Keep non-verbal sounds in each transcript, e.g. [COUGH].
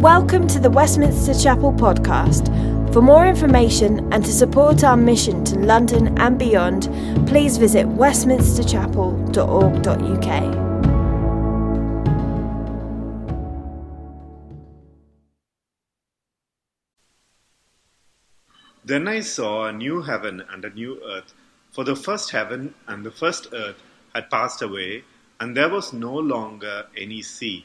Welcome to the Westminster Chapel podcast. For more information and to support our mission to London and beyond, please visit westminsterchapel.org.uk. Then I saw a new heaven and a new earth, for the first heaven and the first earth had passed away, and there was no longer any sea.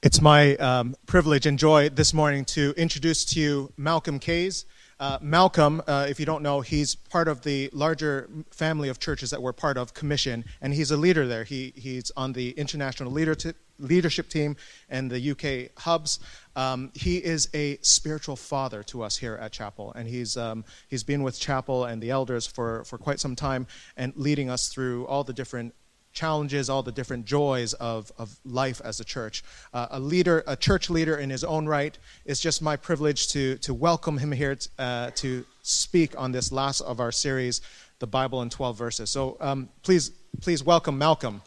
It's my um, privilege and joy this morning to introduce to you Malcolm Kays. Uh, Malcolm, uh, if you don't know, he's part of the larger family of churches that we're part of, Commission, and he's a leader there. He, he's on the international leader t- leadership team and the UK hubs. Um, he is a spiritual father to us here at Chapel, and he's, um, he's been with Chapel and the elders for, for quite some time and leading us through all the different challenges, all the different joys of, of life as a church. Uh, a leader, a church leader in his own right. It's just my privilege to, to welcome him here t- uh, to speak on this last of our series, The Bible in 12 Verses. So um, please, please welcome Malcolm.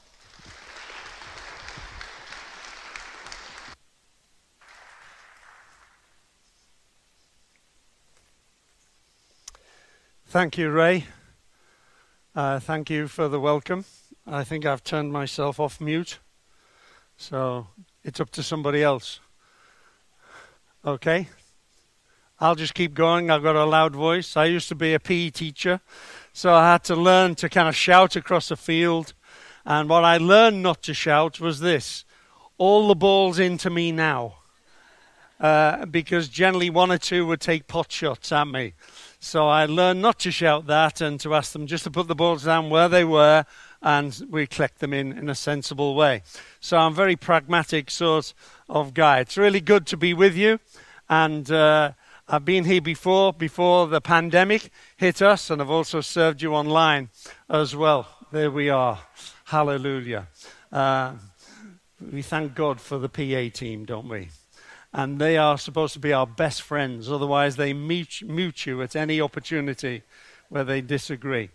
Thank you, Ray. Uh, thank you for the welcome. I think I've turned myself off mute, so it's up to somebody else. Okay? I'll just keep going. I've got a loud voice. I used to be a PE teacher, so I had to learn to kind of shout across a field. And what I learned not to shout was this all the balls into me now. Uh, because generally one or two would take pot shots at me. So I learned not to shout that and to ask them just to put the balls down where they were and we collect them in in a sensible way. So I'm a very pragmatic sort of guy. It's really good to be with you. And uh, I've been here before, before the pandemic hit us, and I've also served you online as well. There we are. Hallelujah. Uh, we thank God for the PA team, don't we? and they are supposed to be our best friends. Otherwise, they mute, mute you at any opportunity where they disagree.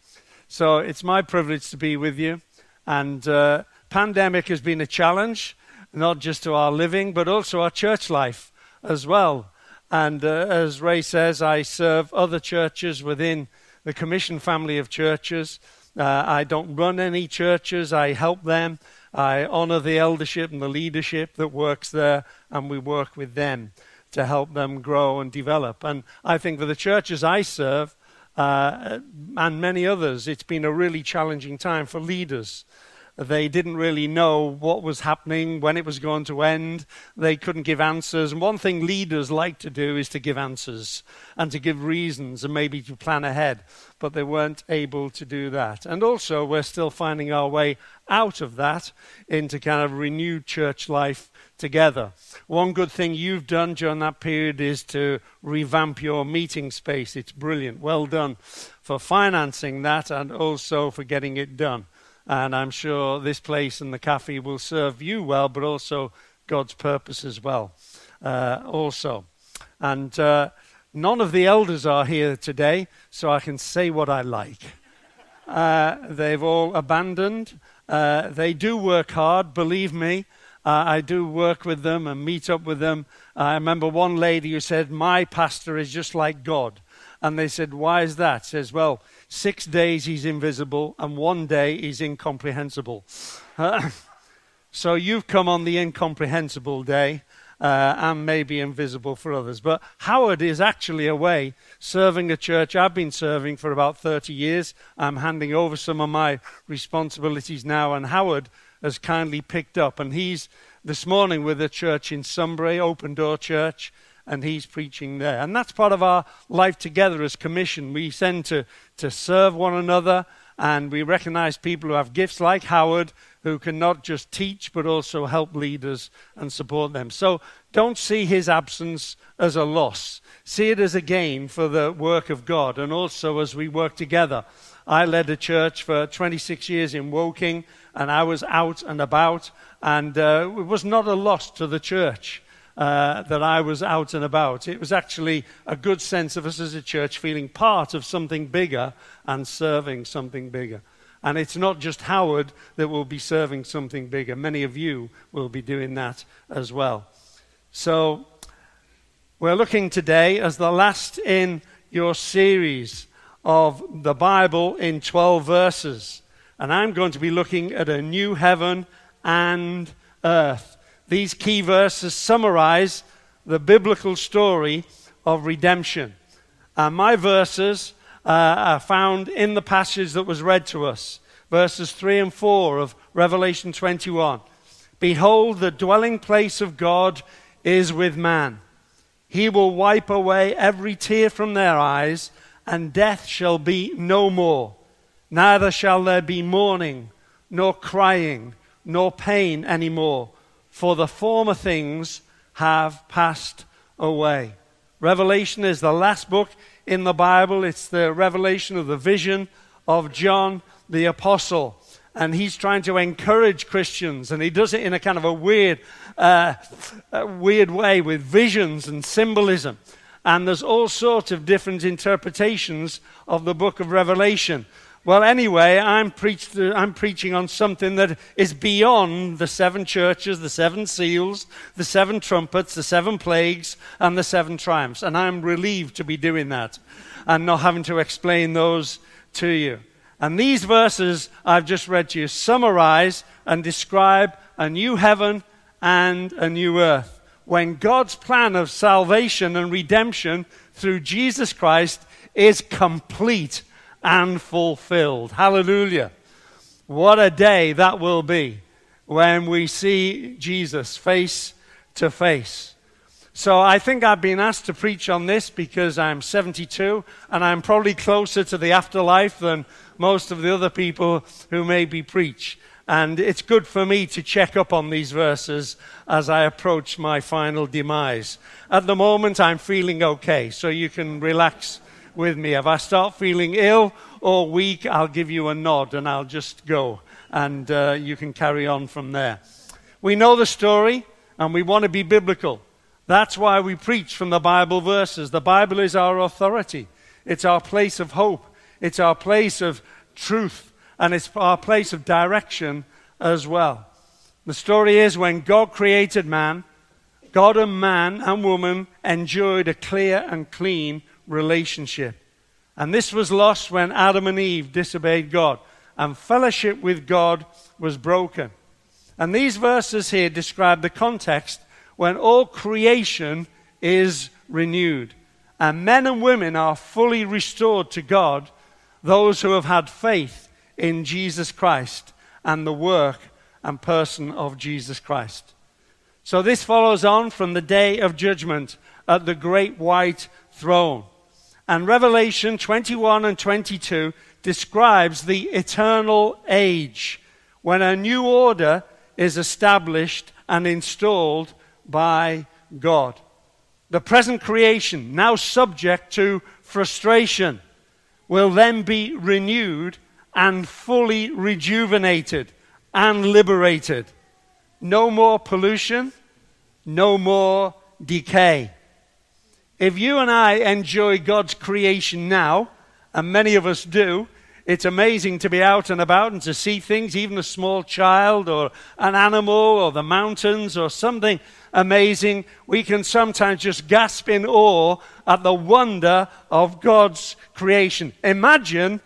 So it's my privilege to be with you. And uh, pandemic has been a challenge, not just to our living, but also our church life as well. And uh, as Ray says, I serve other churches within the Commission family of churches. Uh, I don't run any churches, I help them. I honor the eldership and the leadership that works there, and we work with them to help them grow and develop. And I think for the churches I serve, uh, and many others, it's been a really challenging time for leaders. They didn't really know what was happening, when it was going to end. They couldn't give answers. And one thing leaders like to do is to give answers and to give reasons and maybe to plan ahead. But they weren't able to do that. And also, we're still finding our way out of that into kind of renewed church life together. One good thing you've done during that period is to revamp your meeting space. It's brilliant. Well done for financing that and also for getting it done. And I'm sure this place and the cafe will serve you well, but also God's purpose as well, uh, also. And uh, none of the elders are here today, so I can say what I like. Uh, they've all abandoned. Uh, they do work hard, believe me. Uh, I do work with them and meet up with them. I remember one lady who said, My pastor is just like God. And they said, Why is that? Says, Well, six days he's invisible and one day he's incomprehensible. [LAUGHS] so you've come on the incomprehensible day. Uh, and maybe invisible for others. But Howard is actually away serving a church I've been serving for about 30 years. I'm handing over some of my responsibilities now, and Howard has kindly picked up. And he's this morning with a church in Sunbury, Open Door Church, and he's preaching there. And that's part of our life together as commission. We send to, to serve one another, and we recognize people who have gifts like Howard who can not just teach but also help leaders and support them. So don't see his absence as a loss. See it as a gain for the work of God and also as we work together. I led a church for 26 years in Woking and I was out and about, and uh, it was not a loss to the church. Uh, that I was out and about. It was actually a good sense of us as a church feeling part of something bigger and serving something bigger. And it's not just Howard that will be serving something bigger. Many of you will be doing that as well. So, we're looking today as the last in your series of the Bible in 12 verses and I'm going to be looking at a new heaven and earth. These key verses summarize the biblical story of redemption. And my verses uh, are found in the passage that was read to us, verses 3 and 4 of Revelation 21. Behold, the dwelling place of God is with man. He will wipe away every tear from their eyes, and death shall be no more. Neither shall there be mourning, nor crying, nor pain any more, for the former things have passed away. Revelation is the last book in the Bible. It's the revelation of the vision of John the Apostle. And he's trying to encourage Christians, and he does it in a kind of a weird, uh, weird way with visions and symbolism. And there's all sorts of different interpretations of the book of Revelation. Well, anyway, I'm, preached, I'm, preaching on something that is beyond the seven churches, the seven seals, the seven trumpets, the seven plagues, and the seven triumphs. And I'm relieved to be doing that and not having to explain those to you. And these verses I've just read to you summarize and describe a new heaven and a new earth. When God's plan of salvation and redemption through Jesus Christ is complete and fulfilled. Hallelujah. What a day that will be when we see Jesus face to face. So I think I've been asked to preach on this because I'm 72 and I'm probably closer to the afterlife than most of the other people who maybe preach. And it's good for me to check up on these verses as I approach my final demise. At the moment, I'm feeling okay, so you can relax with me. If I start feeling ill or weak, I'll give you a nod and I'll just go. And uh, you can carry on from there. We know the story and we want to be biblical. That's why we preach from the Bible verses. The Bible is our authority, it's our place of hope, it's our place of truth, and it's our place of direction as well. The story is when God created man, God and man and woman enjoyed a clear and clean relationship. And this was lost when Adam and Eve disobeyed God, and fellowship with God was broken. And these verses here describe the context when all creation is renewed, and men and women are fully restored to God, those who have had faith in Jesus Christ and the work and person of Jesus Christ. So this follows on from the day of judgment at the great white throne. And Revelation 21 and 22 describes the eternal age when a new order is established and installed by God. The present creation, now subject to frustration, will then be renewed and fully rejuvenated and liberated. No more pollution, no more decay. If you and I enjoy God's creation now, and many of us do, it's amazing to be out and about and to see things, even a small child or an animal or the mountains or something amazing. We can sometimes just gasp in awe at the wonder of God's creation. Imagine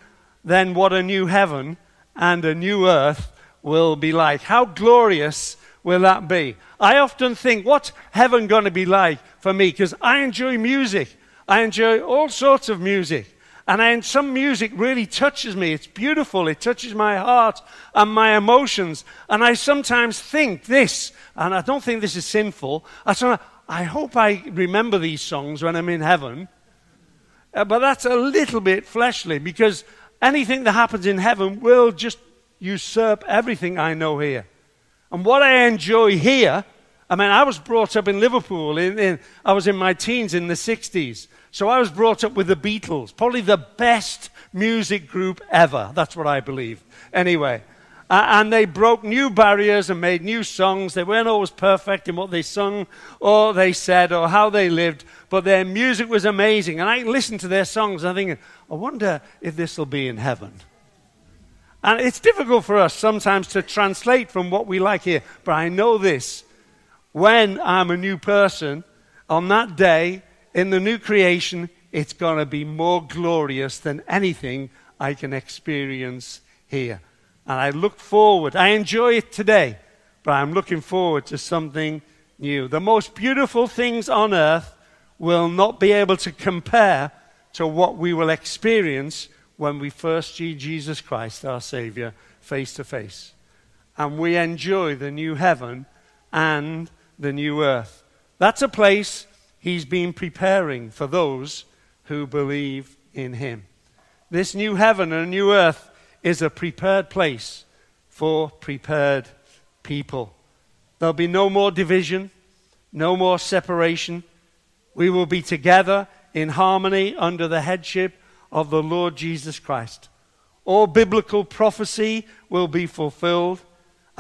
then what a new heaven and a new earth will be like. How glorious will that be? I often think, what's heaven going to be like for me? Because I enjoy music. I enjoy all sorts of music. And I, some music really touches me. It's beautiful. It touches my heart and my emotions. And I sometimes think this, and I don't think this is sinful. I, sort of, I hope I remember these songs when I'm in heaven. Uh, but that's a little bit fleshly because anything that happens in heaven will just usurp everything I know here. And what I enjoy here, I mean, I was brought up in Liverpool. In, in, I was in my teens in the 60s. So I was brought up with the Beatles, probably the best music group ever. That's what I believe. Anyway, uh, and they broke new barriers and made new songs. They weren't always perfect in what they sung or they said or how they lived, but their music was amazing. And I listened to their songs and I'm thinking, I wonder if this will be in heaven. And it's difficult for us sometimes to translate from what we like here, but I know this. When I'm a new person, on that day, in the new creation, it's going to be more glorious than anything I can experience here. And I look forward, I enjoy it today, but I'm looking forward to something new. The most beautiful things on earth will not be able to compare to what we will experience when we first see Jesus Christ, our Savior, face to face. And we enjoy the new heaven and the new earth. That's a place he's been preparing for those who believe in him. This new heaven and new earth is a prepared place for prepared people. There'll be no more division, no more separation. We will be together in harmony under the headship of the Lord Jesus Christ. All biblical prophecy will be fulfilled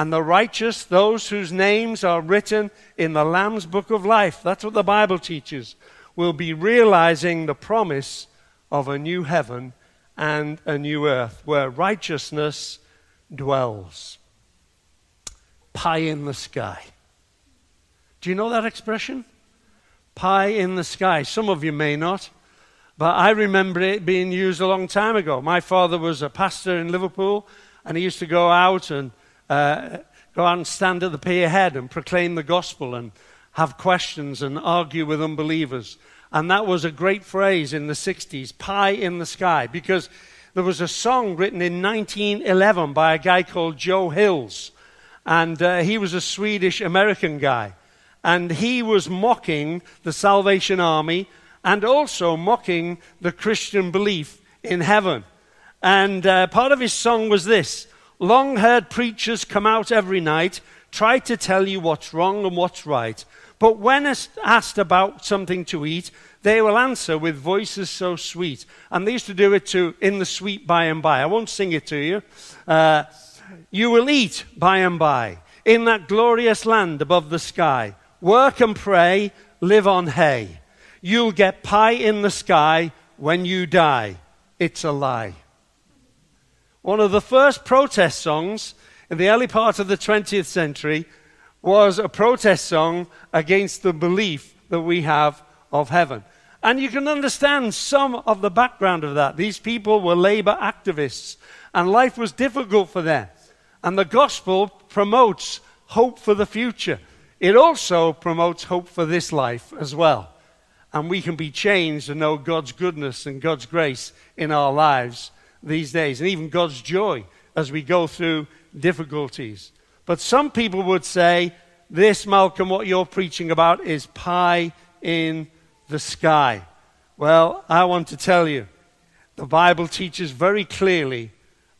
and the righteous, those whose names are written in the Lamb's book of life, that's what the Bible teaches, will be realizing the promise of a new heaven and a new earth where righteousness dwells. Pie in the sky. Do you know that expression? Pie in the sky. Some of you may not, but I remember it being used a long time ago. My father was a pastor in Liverpool, and he used to go out and uh, go out and stand at the pier head and proclaim the gospel and have questions and argue with unbelievers. And that was a great phrase in the 60s, pie in the sky, because there was a song written in 1911 by a guy called Joe Hills. And uh, he was a Swedish American guy. And he was mocking the Salvation Army and also mocking the Christian belief in heaven. And uh, part of his song was this Long haired preachers come out every night, try to tell you what's wrong and what's right. But when asked about something to eat, they will answer with voices so sweet. And they used to do it to In the Sweet by and by. I won't sing it to you. Uh, you will eat by and by in that glorious land above the sky. Work and pray, live on hay. You'll get pie in the sky when you die. It's a lie. One of the first protest songs in the early part of the 20th century was a protest song against the belief that we have of heaven. And you can understand some of the background of that. These people were labor activists, and life was difficult for them. And the gospel promotes hope for the future. It also promotes hope for this life as well. And we can be changed and know God's goodness and God's grace in our lives these days, and even God's joy as we go through difficulties. But some people would say, This, Malcolm, what you're preaching about is pie in the sky. Well, I want to tell you, the Bible teaches very clearly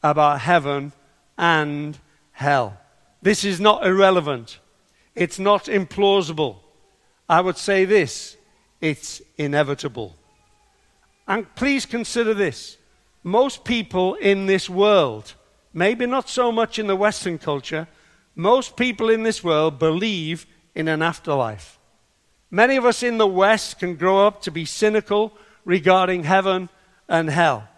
about heaven and hell. This is not irrelevant, it's not implausible. I would say this it's inevitable. And please consider this most people in this world, maybe not so much in the Western culture, most people in this world believe in an afterlife. Many of us in the West can grow up to be cynical regarding heaven and hell.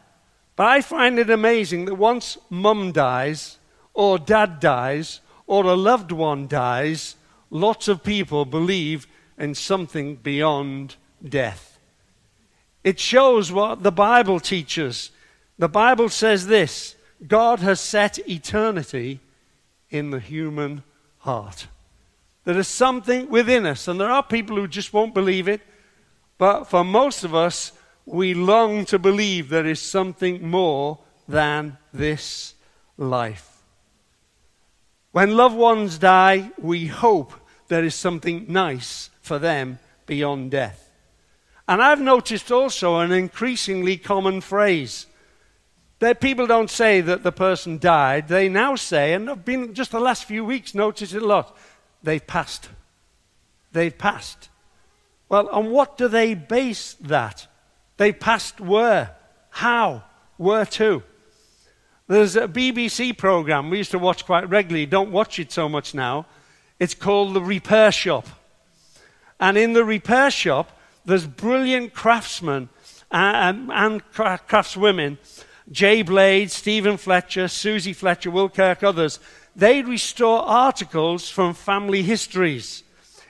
But I find it amazing that once mum dies, or dad dies, or a loved one dies, lots of people believe in something beyond death. It shows what the Bible teaches. The Bible says this God has set eternity in the human heart. There is something within us, and there are people who just won't believe it, but for most of us, we long to believe there is something more than this life. When loved ones die, we hope there is something nice for them beyond death. And I've noticed also an increasingly common phrase that people don't say that the person died. They now say, and I've been just the last few weeks noticed it a lot, they've passed. They've passed. Well, on what do they base that? They passed where? How? Where to? There's a BBC program we used to watch quite regularly, don't watch it so much now. It's called The Repair Shop. And in the repair shop, there's brilliant craftsmen uh, um, and, and craftswomen Jay Blade, Stephen Fletcher, Suzie Fletcher, Will Kirk, others, they restore articles from family histories.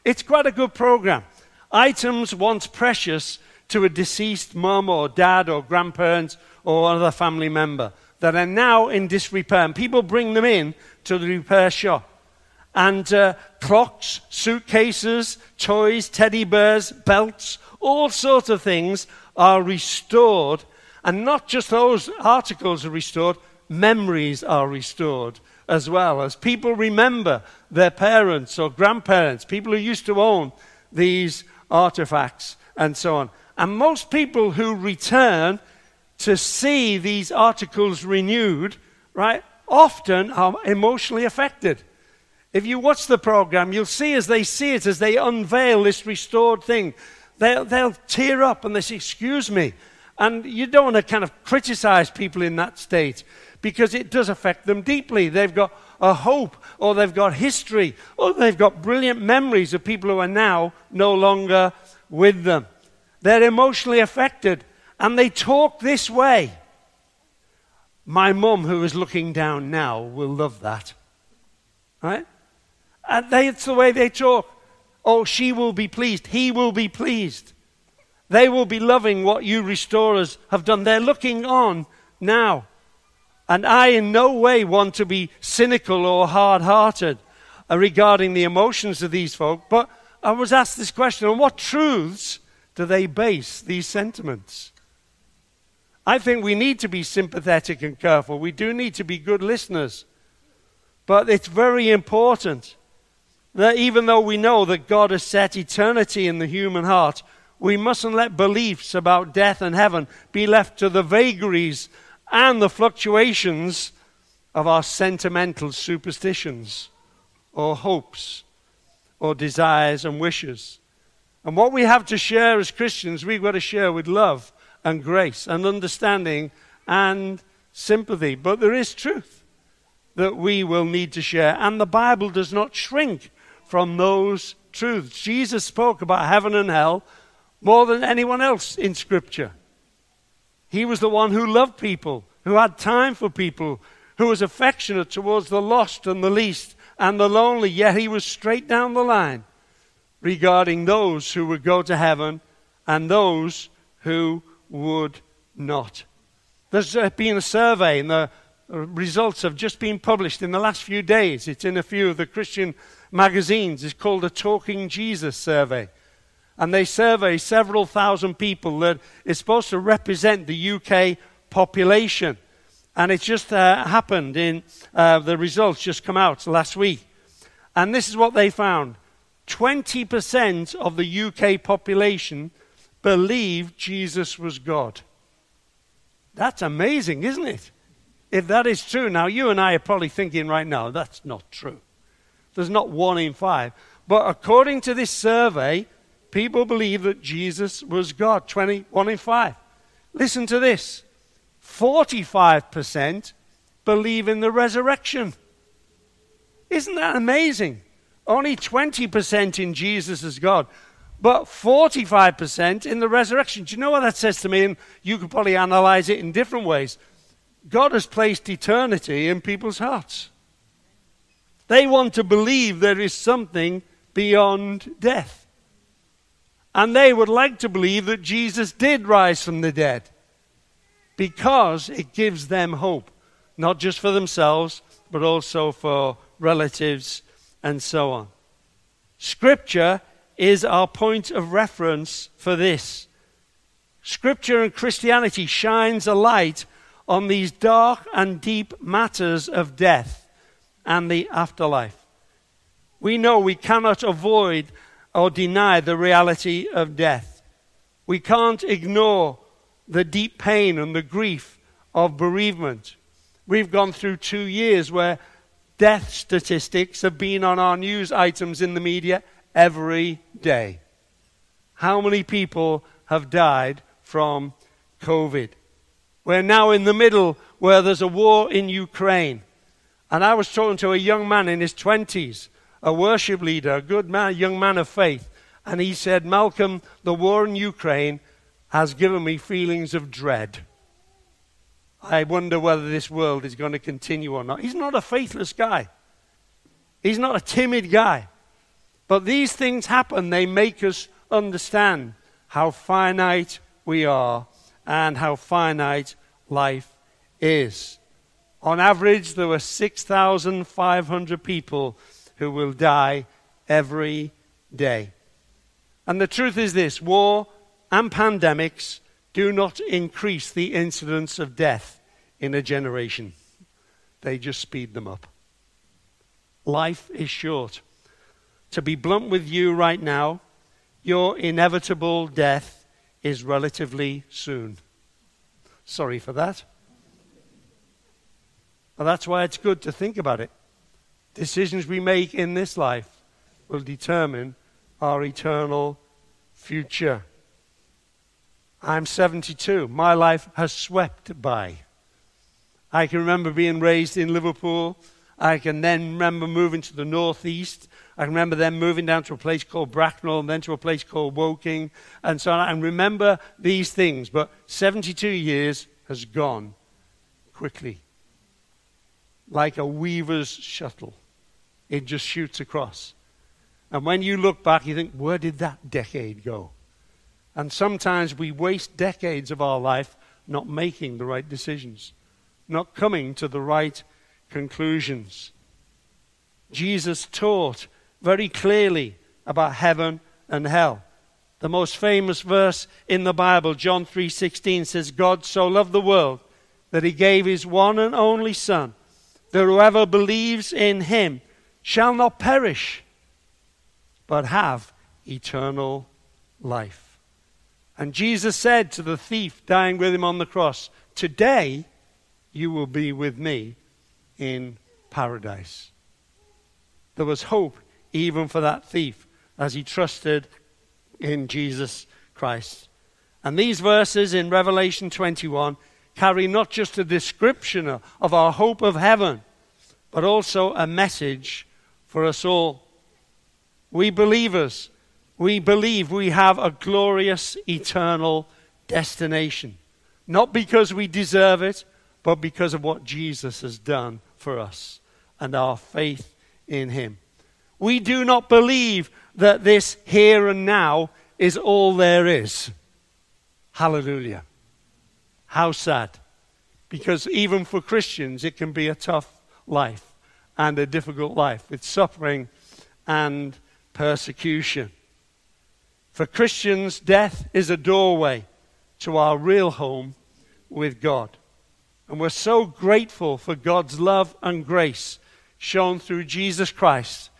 It's quite a good program. Items once precious to a deceased mum or dad or grandparents or other family member that are now in disrepair. And people bring them in to the repair shop. And uh, clocks, suitcases, toys, teddy bears, belts, all sorts of things are restored and not just those articles are restored, memories are restored as well. As people remember their parents or grandparents, people who used to own these artifacts and so on. And most people who return to see these articles renewed, right, often are emotionally affected. If you watch the program, you'll see as they see it, as they unveil this restored thing, they'll, they'll tear up and they say, Excuse me, and you don't want to kind of criticize people in that state because it does affect them deeply. They've got a hope, or they've got history, or they've got brilliant memories of people who are now no longer with them. They're emotionally affected, and they talk this way. My mum, who is looking down now, will love that. Right? And they, it's the way they talk. Oh, she will be pleased. He will be pleased. They will be loving what you restorers have done. They're looking on now. And I in no way want to be cynical or hard hearted uh, regarding the emotions of these folk, but I was asked this question on what truths do they base these sentiments? I think we need to be sympathetic and careful. We do need to be good listeners. But it's very important that even though we know that God has set eternity in the human heart, we mustn't let beliefs about death and heaven be left to the vagaries and the fluctuations of our sentimental superstitions or hopes or desires and wishes. And what we have to share as Christians, we've got to share with love and grace and understanding and sympathy. But there is truth that we will need to share. And the Bible does not shrink from those truths. Jesus spoke about heaven and hell more than anyone else in Scripture. He was the one who loved people, who had time for people, who was affectionate towards the lost and the least and the lonely, yet he was straight down the line regarding those who would go to heaven and those who would not. There's uh, been a survey, and the results have just been published in the last few days. It's in a few of the Christian magazines. It's called a Talking Jesus survey and they survey several thousand people that is supposed to represent the UK population. And it just uh, happened in uh, the results just come out last week. And this is what they found 20% of the UK population believed Jesus was God. That's amazing, isn't it? If that is true, now you and I are probably thinking right now, that's not true. There's not one in five. But according to this survey, people believe that Jesus was God. 21 in 5. Listen to this 45% believe in the resurrection. Isn't that amazing? Only 20% in Jesus as God, but 45% in the resurrection. Do you know what that says to me? And you could probably analyze it in different ways. God has placed eternity in people's hearts. They want to believe there is something beyond death. And they would like to believe that Jesus did rise from the dead because it gives them hope, not just for themselves, but also for relatives and so on. Scripture is our point of reference for this. Scripture and Christianity shines a light on these dark and deep matters of death and the afterlife. We know we cannot avoid or deny the reality of death. We can't ignore the deep pain and the grief of bereavement. We've gone through two years where death statistics have been on our news items in the media every day. How many people have died from COVID? We're now in the middle where there's a war in Ukraine. And I was talking to a young man in his 20s, a worship leader, a good man, young man of faith. And he said, Malcolm, the war in Ukraine has given me feelings of dread. I wonder whether this world is going to continue or not. He's not a faithless guy, he's not a timid guy. But these things happen, they make us understand how finite we are and how finite life is. On average, there were 6,500 people who will die every day. And the truth is this war and pandemics do not increase the incidence of death in a generation, they just speed them up. Life is short. To be blunt with you right now, your inevitable death is relatively soon. Sorry for that. And that's why it's good to think about it. Decisions we make in this life will determine our eternal future. I'm 72. My life has swept by. I can remember being raised in Liverpool. I can then remember moving to the northeast. I can remember then moving down to a place called Bracknell and then to a place called Woking and so on. And remember these things. But 72 years has gone quickly. Like a weaver's shuttle, it just shoots across. And when you look back, you think, where did that decade go? And sometimes we waste decades of our life not making the right decisions, not coming to the right conclusions. Jesus taught very clearly about heaven and hell. The most famous verse in the Bible, John 3:16 says God so loved the world that he gave his one and only son that whoever believes in him shall not perish but have eternal life. And Jesus said to the thief dying with him on the cross, Today you will be with me in paradise. There was hope even for that thief as he trusted in Jesus Christ. And these verses in Revelation 21 carry not just a description of our hope of heaven, but also a message for us all. We believers we believe we have a glorious eternal destination. Not because we deserve it, but because of what Jesus has done for us and our faith in Him. We do not believe that this here and now is all there is. Hallelujah. How sad. Because even for Christians, it can be a tough life and a difficult life with suffering and persecution. For Christians, death is a doorway to our real home with God. And we're so grateful for God's love and grace shown through Jesus Christ.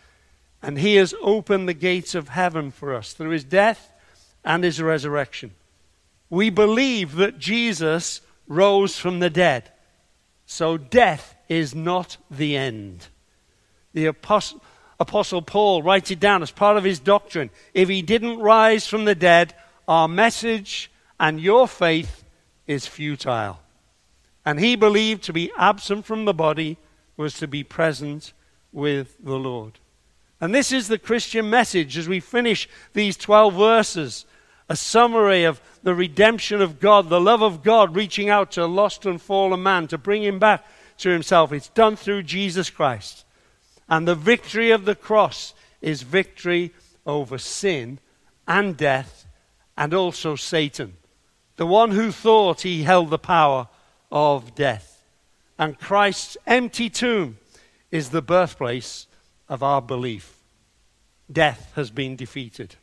And He has opened the gates of heaven for us through His death and His resurrection. We believe that Jesus rose from the dead. So death is not the end. The apostle Apostle Paul writes it down as part of his doctrine. If he didn't rise from the dead, our message and your faith is futile. And he believed to be absent from the body was to be present with the Lord. And this is the Christian message as we finish these 12 verses a summary of the redemption of God, the love of God reaching out to a lost and fallen man to bring him back to himself. It's done through Jesus Christ. And the victory of the cross is victory over sin and death and also Satan, the one who thought he held the power of death. And Christ's empty tomb is the birthplace of our belief. Death has been defeated.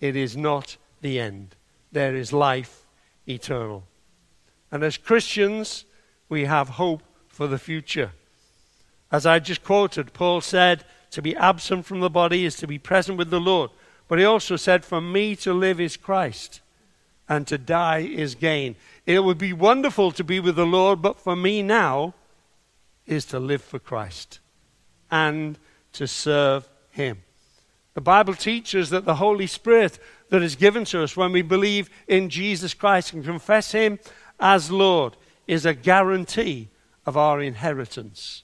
It is not the end. There is life eternal. And as Christians, we have hope for the future. As I just quoted, Paul said, to be absent from the body is to be present with the Lord. But he also said, For me to live is Christ, and to die is gain. It would be wonderful to be with the Lord, but for me now is to live for Christ and to serve him. The Bible teaches that the Holy Spirit that is given to us when we believe in Jesus Christ and confess him as Lord is a guarantee of our inheritance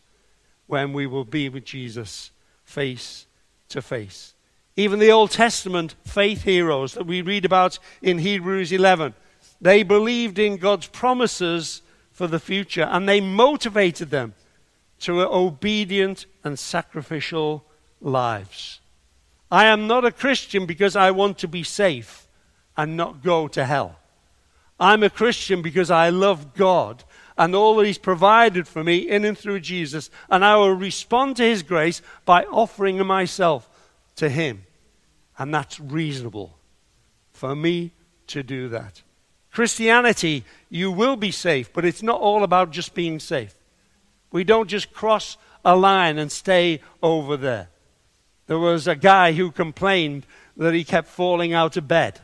when we will be with Jesus face to face. Even the Old Testament faith heroes that we read about in Hebrews 11, they believed in God's promises for the future and they motivated them to obedient and sacrificial lives. I am not a Christian because I want to be safe and not go to hell. I'm a Christian because I love God and all that He's provided for me in and through Jesus, and I will respond to His grace by offering myself to Him. And that's reasonable for me to do that. Christianity, you will be safe, but it's not all about just being safe. We don't just cross a line and stay over there. There was a guy who complained that he kept falling out of bed.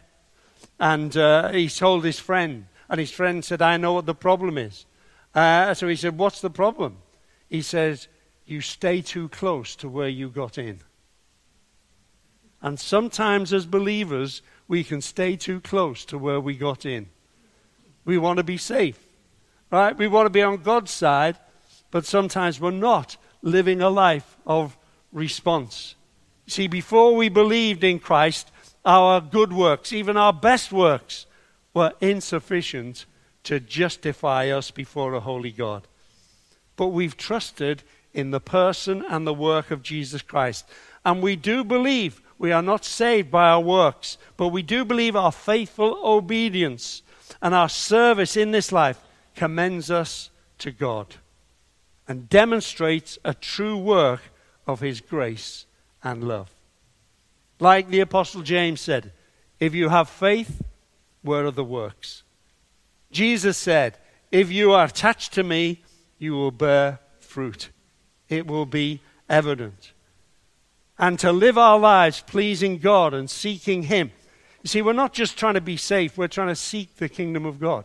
And uh, he told his friend, and his friend said, I know what the problem is. Uh, so he said, What's the problem? He says, You stay too close to where you got in. And sometimes, as believers, we can stay too close to where we got in. We want to be safe, right? We want to be on God's side, but sometimes we're not living a life of response. See, before we believed in Christ, our good works, even our best works, were insufficient to justify us before a holy God. But we've trusted in the person and the work of Jesus Christ. And we do believe we are not saved by our works, but we do believe our faithful obedience and our service in this life commends us to God and demonstrates a true work of His grace and love. Like the Apostle James said, if you have faith, where are the works? Jesus said, if you are attached to me, you will bear fruit. It will be evident. And to live our lives pleasing God and seeking Him. You see, we're not just trying to be safe, we're trying to seek the kingdom of God.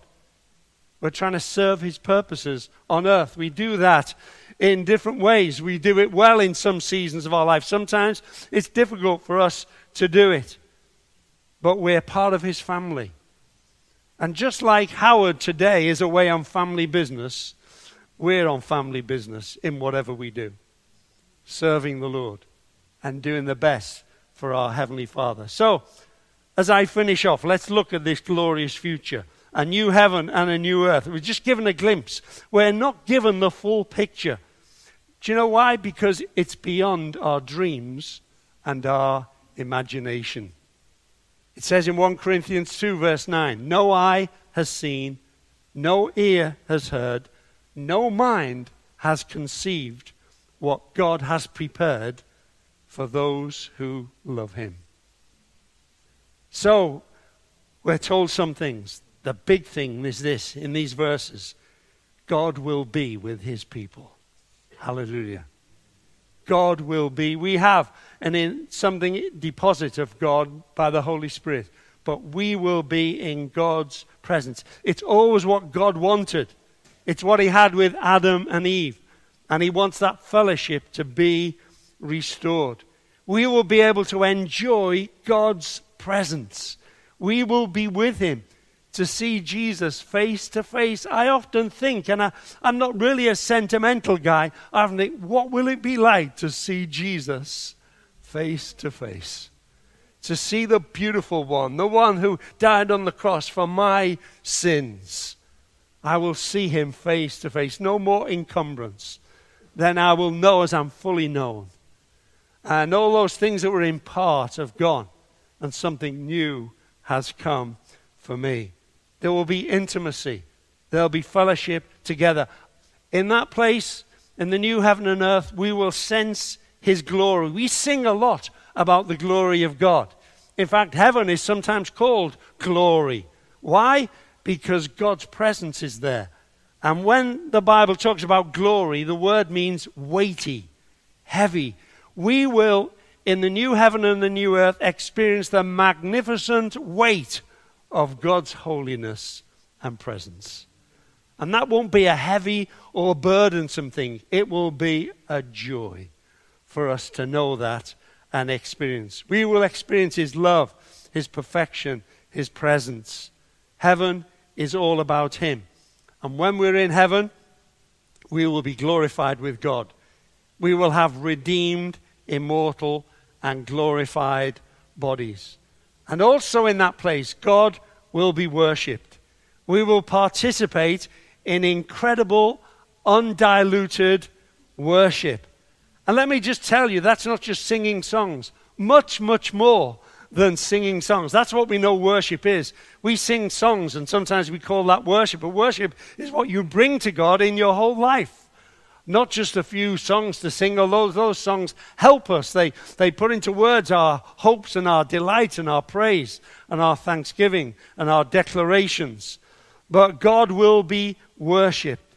We're trying to serve His purposes on earth. We do that in different ways. We do it well in some seasons of our life. Sometimes it's difficult for us to do it. But we're part of his family. And just like Howard today is away on family business, we're on family business in whatever we do, serving the Lord and doing the best for our Heavenly Father. So, as I finish off, let's look at this glorious future a new heaven and a new earth. We're just given a glimpse. We're not given the full picture. Do you know why? Because it's beyond our dreams and our imagination. It says in 1 Corinthians 2, verse 9 No eye has seen, no ear has heard, no mind has conceived what God has prepared for those who love Him. So, we're told some things. The big thing is this in these verses God will be with His people. Hallelujah. God will be. We have an in something deposit of God by the Holy Spirit, but we will be in God's presence. It's always what God wanted. It's what He had with Adam and Eve, and He wants that fellowship to be restored. We will be able to enjoy God's presence. We will be with Him to see Jesus face to face. I often think, and I, am not really a sentimental guy, I often think, what will it be like to see Jesus face to face? To see the beautiful one, the one who died on the cross for my sins. I will see him face to face. No more encumbrance. Then I will know as I'm fully known. And all those things that were in part have gone, and something new has come for me. There will be intimacy, there'll be fellowship together. In that place, in the new heaven and earth, we will sense His glory. We sing a lot about the glory of God. In fact, heaven is sometimes called glory. Why? Because God's presence is there. And when the Bible talks about glory, the word means weighty, heavy. We will, in the new heaven and the new earth, experience the magnificent weight of God's holiness and presence. And that won't be a heavy or burdensome thing, it will be a joy for us to know that and experience. We will experience His love, His perfection, His presence. Heaven is all about Him. And when we're in heaven, we will be glorified with God. We will have redeemed, immortal, and glorified bodies. And also in that place, God will be worshipped. We will participate in incredible, undiluted worship. And let me just tell you, that's not just singing songs, much, much more than singing songs. That's what we know worship is. We sing songs, and sometimes we call that worship, but worship is what you bring to God in your whole life not just a few songs to sing, although those songs help us. They, they put into words our hopes and our delight and our praise and our thanksgiving and our declarations. But God will be worshipped.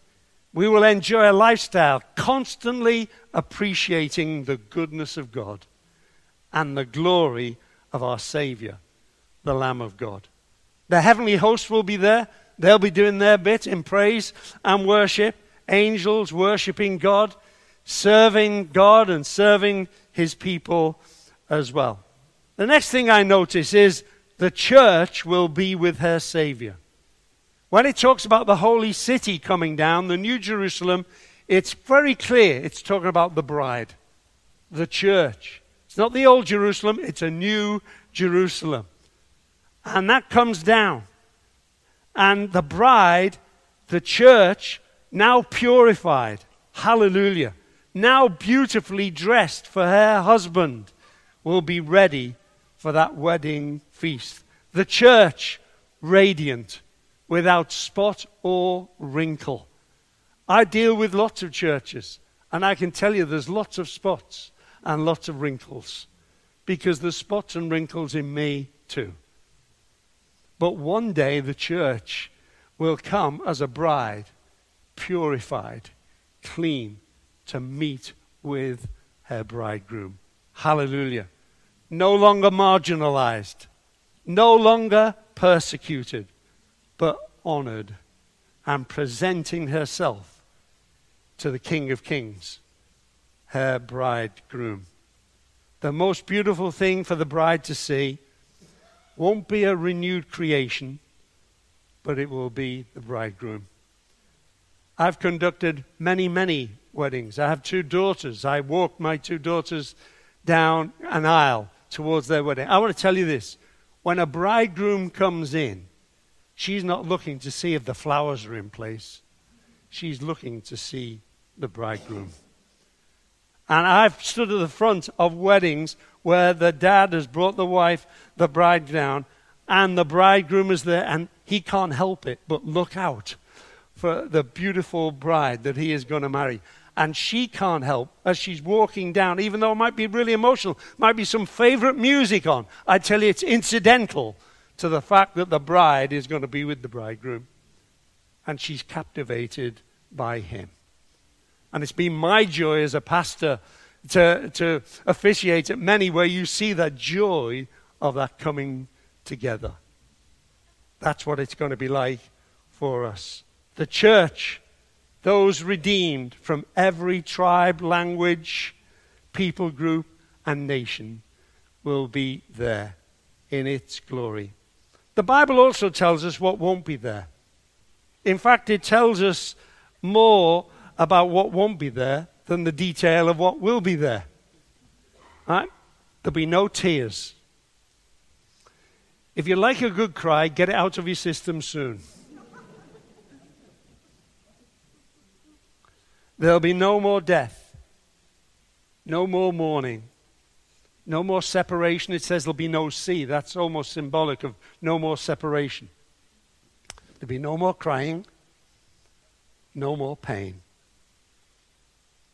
We will enjoy a lifestyle constantly appreciating the goodness of God and the glory of our Savior, the Lamb of God. The heavenly host will be there. They'll be doing their bit in praise and worship angels worshiping God, serving God, and serving his people as well. The next thing I notice is the church will be with her Savior. When it talks about the holy city coming down, the New Jerusalem, it's very clear it's talking about the bride, the church. It's not the old Jerusalem, it's a new Jerusalem. And that comes down. And the bride, the church, now purified, hallelujah, now beautifully dressed for her husband, will be ready for that wedding feast. The church, radiant, without spot or wrinkle. I deal with lots of churches, and I can tell you there's lots of spots and lots of wrinkles, because there's spots and wrinkles in me too. But one day the church will come as a bride purified, clean to meet with her bridegroom. Hallelujah. No longer marginalized, no longer persecuted, but honored and presenting herself to the King of Kings, her bridegroom. The most beautiful thing for the bride to see won't be a renewed creation, but it will be the bridegroom. I've conducted many, many weddings. I have two daughters. I walk my two daughters down an aisle towards their wedding. I want to tell you this when a bridegroom comes in, she's not looking to see if the flowers are in place, she's looking to see the bridegroom. And I've stood at the front of weddings where the dad has brought the wife, the bride down, and the bridegroom is there, and he can't help it but look out for the beautiful bride that he is going to marry. And she can't help as she's walking down, even though it might be really emotional, might be some favorite music on. I tell you, it's incidental to the fact that the bride is going to be with the bridegroom. And she's captivated by him. And it's been my joy as a pastor to, to officiate at many where you see the joy of that coming together. That's what it's going to be like for us the church, those redeemed from every tribe, language, people group, and nation, will be there in its glory. The Bible also tells us what won't be there. In fact, it tells us more about what won't be there than the detail of what will be there. Right? There'll be no tears. If you like a good cry, get it out of your system soon. There'll be no more death, no more mourning, no more separation. It says there'll be no sea. That's almost symbolic of no more separation. There'll be no more crying, no more pain.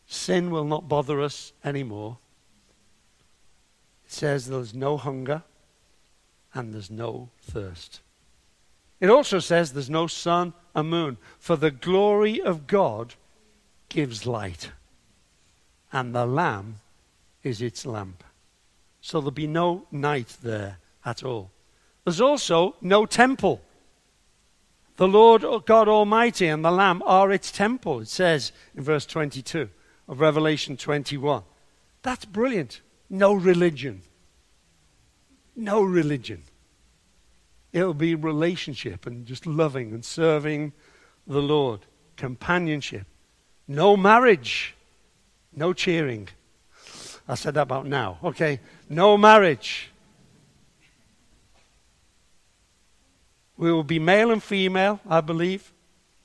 Sin will not bother us anymore. It says there's no hunger and there's no thirst. It also says there's no sun and moon, for the glory of God gives light, and the Lamb is its lamp. So there'll be no night there at all. There's also no temple. The Lord God Almighty and the Lamb are its temple, it says in verse 22 of Revelation 21. That's brilliant. No religion. No religion. It'll be relationship and just loving and serving the Lord, companionship. No marriage, no cheering. I said that about now. Okay, no marriage. We will be male and female, I believe.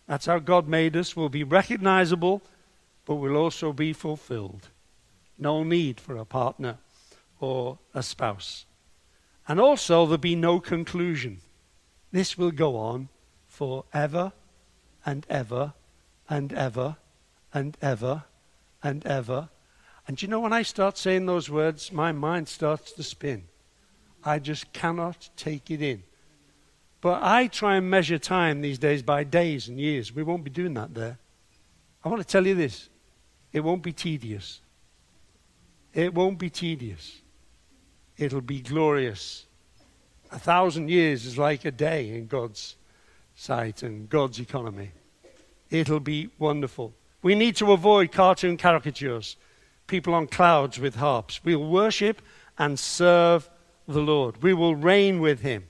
That's how God made us. We'll be recognizable, but we'll also be fulfilled. No need for a partner or a spouse. And also, there'll be no conclusion. This will go on forever and ever and ever and ever and ever. And you know, when I start saying those words, my mind starts to spin. I just cannot take it in. But I try and measure time these days by days and years. We won't be doing that there. I want to tell you this it won't be tedious. It won't be tedious. It'll be glorious. A thousand years is like a day in God's sight and God's economy. It'll be wonderful. We need to avoid cartoon caricatures, people on clouds with harps. We'll worship and serve the Lord. We will reign with Him.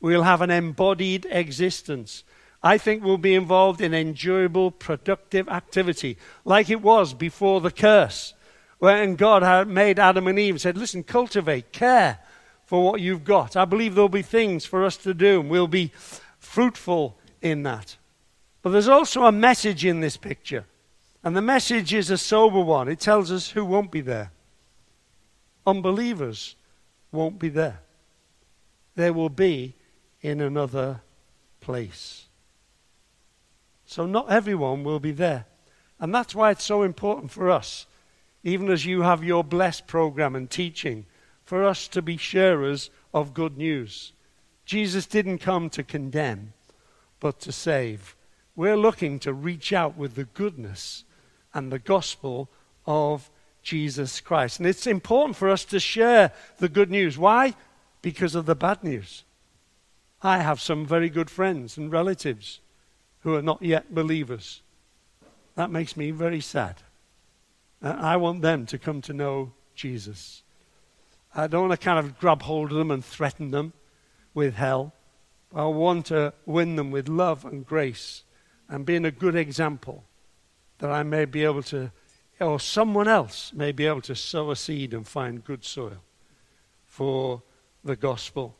We'll have an embodied existence. I think we'll be involved in enjoyable, productive activity, like it was before the curse, when God had made Adam and Eve and said, Listen, cultivate, care for what you've got. I believe there'll be things for us to do, and we'll be fruitful in that. But there's also a message in this picture, and the message is a sober one. It tells us who won't be there. Unbelievers won't be there. They will be in another place. So, not everyone will be there. And that's why it's so important for us, even as you have your blessed program and teaching, for us to be sharers of good news. Jesus didn't come to condemn, but to save. We're looking to reach out with the goodness and the gospel of Jesus Christ. And it's important for us to share the good news. Why? Because of the bad news. I have some very good friends and relatives who are not yet believers. That makes me very sad. Uh, I want them to come to know Jesus. I don't want to kind of grab hold of them and threaten them with hell. I want to win them with love and grace and being a good example that I may be able to, or someone else may be able to sow a seed and find good soil for the gospel.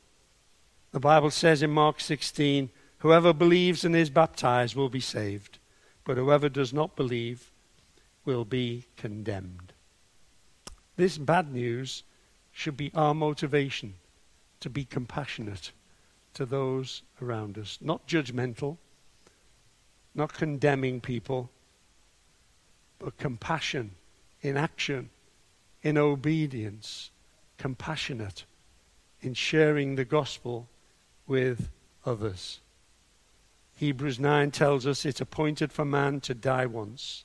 The Bible says in Mark 16, whoever believes and is baptized will be saved, but whoever does not believe will be condemned. This bad news should be our motivation to be compassionate to those around us, not judgmental, not condemning people, but compassion in action, in obedience, compassionate in sharing the gospel with others. Hebrews 9 tells us it's appointed for man to die once,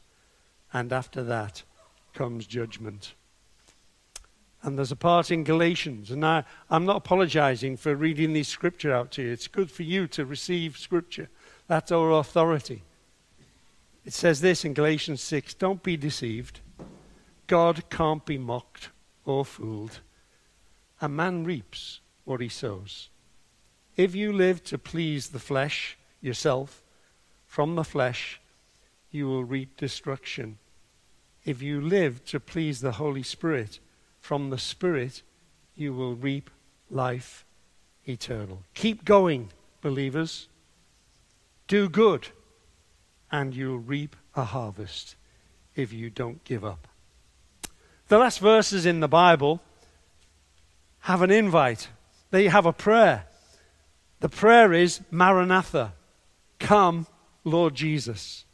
and after that comes judgment. And there's a part in Galatians, and I, I'm not apologizing for reading this scripture out to you. It's good for you to receive scripture. That's our authority. It says this in Galatians 6 Don't be deceived. God can't be mocked or fooled. A man reaps what he sows. If you live to please the flesh, yourself, from the flesh, you will reap destruction. If you live to please the Holy Spirit, from the Spirit, you will reap life eternal. Keep going, believers. Do good, and you'll reap a harvest if you don't give up. The last verses in the Bible have an invite, they have a prayer. The prayer is Maranatha, come, Lord Jesus.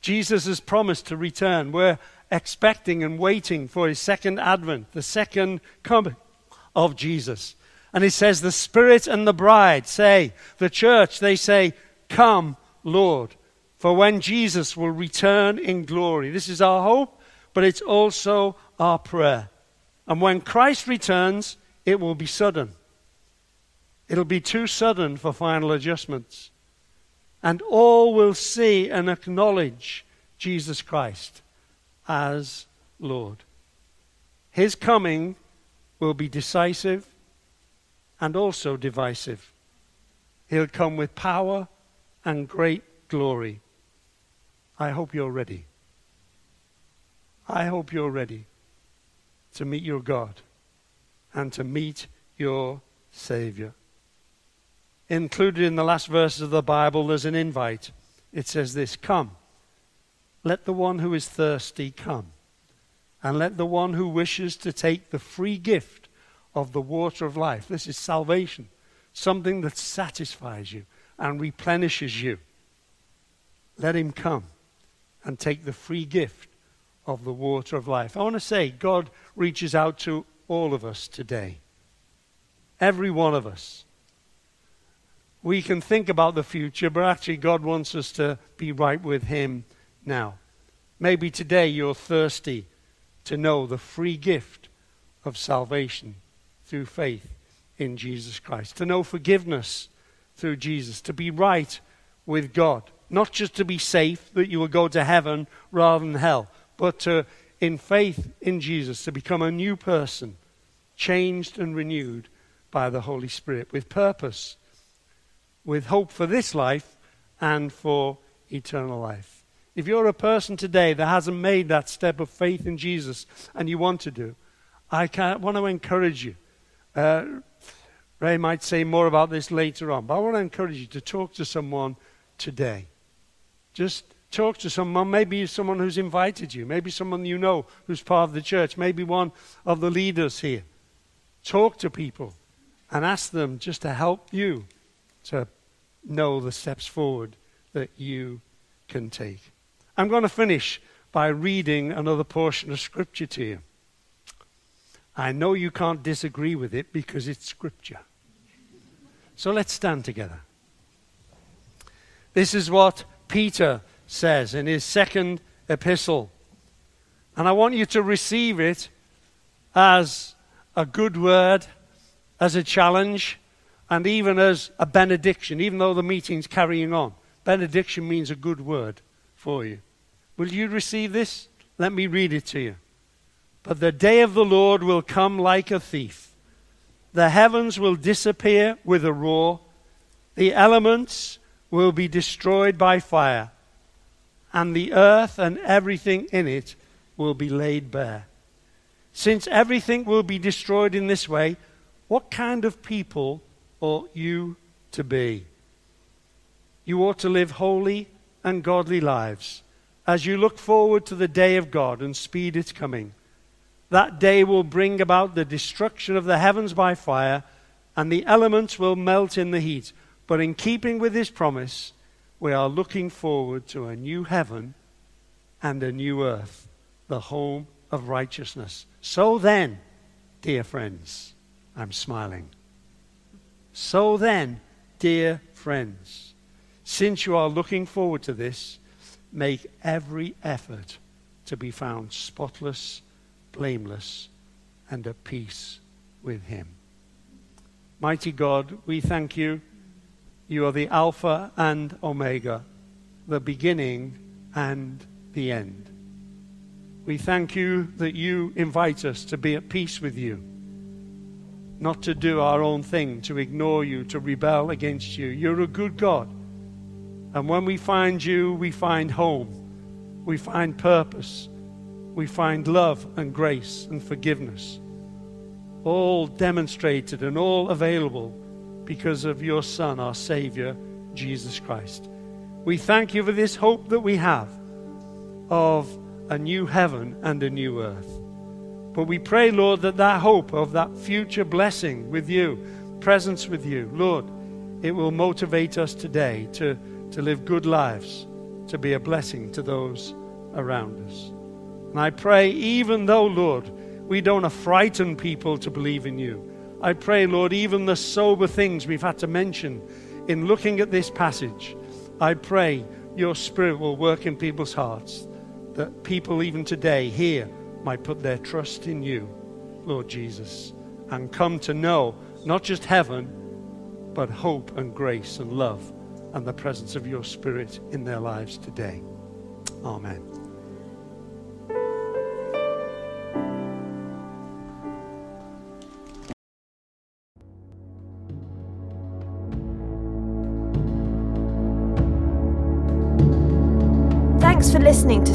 Jesus has promised to return. We're expecting and waiting for his second advent, the second coming of Jesus. And he says, The Spirit and the bride say, the church, they say, Come, Lord. For when Jesus will return in glory. This is our hope, but it's also our prayer. And when Christ returns, it will be sudden. It'll be too sudden for final adjustments. And all will see and acknowledge Jesus Christ as Lord. His coming will be decisive and also divisive. He'll come with power and great glory. I hope you're ready. I hope you're ready to meet your God and to meet your Savior. Included in the last verses of the Bible, there's an invite. It says this Come, let the one who is thirsty come, and let the one who wishes to take the free gift of the water of life. This is salvation, something that satisfies you and replenishes you. Let him come and take the free gift of the water of life. I want to say, God reaches out to all of us today. Every one of us. We can think about the future, but actually, God wants us to be right with Him now. Maybe today you're thirsty to know the free gift of salvation through faith in Jesus Christ, to know forgiveness through Jesus, to be right with God. Not just to be safe, that you will go to heaven rather than hell, but to, in faith in Jesus, to become a new person, changed and renewed by the Holy Spirit, with purpose, with hope for this life and for eternal life. If you're a person today that hasn't made that step of faith in Jesus and you want to do, I want to encourage you. Uh, Ray might say more about this later on, but I want to encourage you to talk to someone today. Just talk to someone, maybe someone who's invited you, maybe someone you know who's part of the church, maybe one of the leaders here. Talk to people and ask them just to help you to know the steps forward that you can take. I'm going to finish by reading another portion of Scripture to you. I know you can't disagree with it because it's Scripture. So let's stand together. This is what Peter says in his second epistle. And I want you to receive it as a good word, as a challenge, and even as a benediction, even though the meeting's carrying on. Benediction means a good word for you. Will you receive this? Let me read it to you. But the day of the Lord will come like a thief. The heavens will disappear with a roar. The elements will be destroyed by fire. And the earth and everything in it will be laid bare. Since everything will be destroyed in this way, what kind of people ought you to be? You ought to live holy and godly lives as you look forward to the day of God and speed its coming. That day will bring about the destruction of the heavens by fire, and the elements will melt in the heat. But in keeping with his promise, we are looking forward to a new heaven and a new earth, the home of righteousness. So then, dear friends, I'm smiling. So then, dear friends, since you are looking forward to this, make every effort to be found spotless, blameless, and at peace with Him. Mighty God, we thank you. You are the Alpha and Omega, the beginning and the end. We thank you that you invite us to be at peace with you. not to do our own thing, to ignore you, to rebel against you. You're a good God. And when we find you, we find home, we find purpose, we find love and grace and forgiveness, all demonstrated and all available because of your Son, our Savior, Jesus Christ. We thank you for this hope that we have of a new heaven and a new earth. But we pray, Lord, that that hope of that future blessing with you, presence with you, Lord, it will motivate us today to, to live good lives, to be a blessing to those around us. And I pray, even though, Lord, we don't frighten people to believe in you, I pray, Lord, even the sober things we've had to mention in looking at this passage, I pray your Spirit will work in people's hearts, that people even today here might put their trust in you, Lord Jesus, and come to know not just heaven, but hope and grace and love and the presence of your Spirit in their lives today. Amen.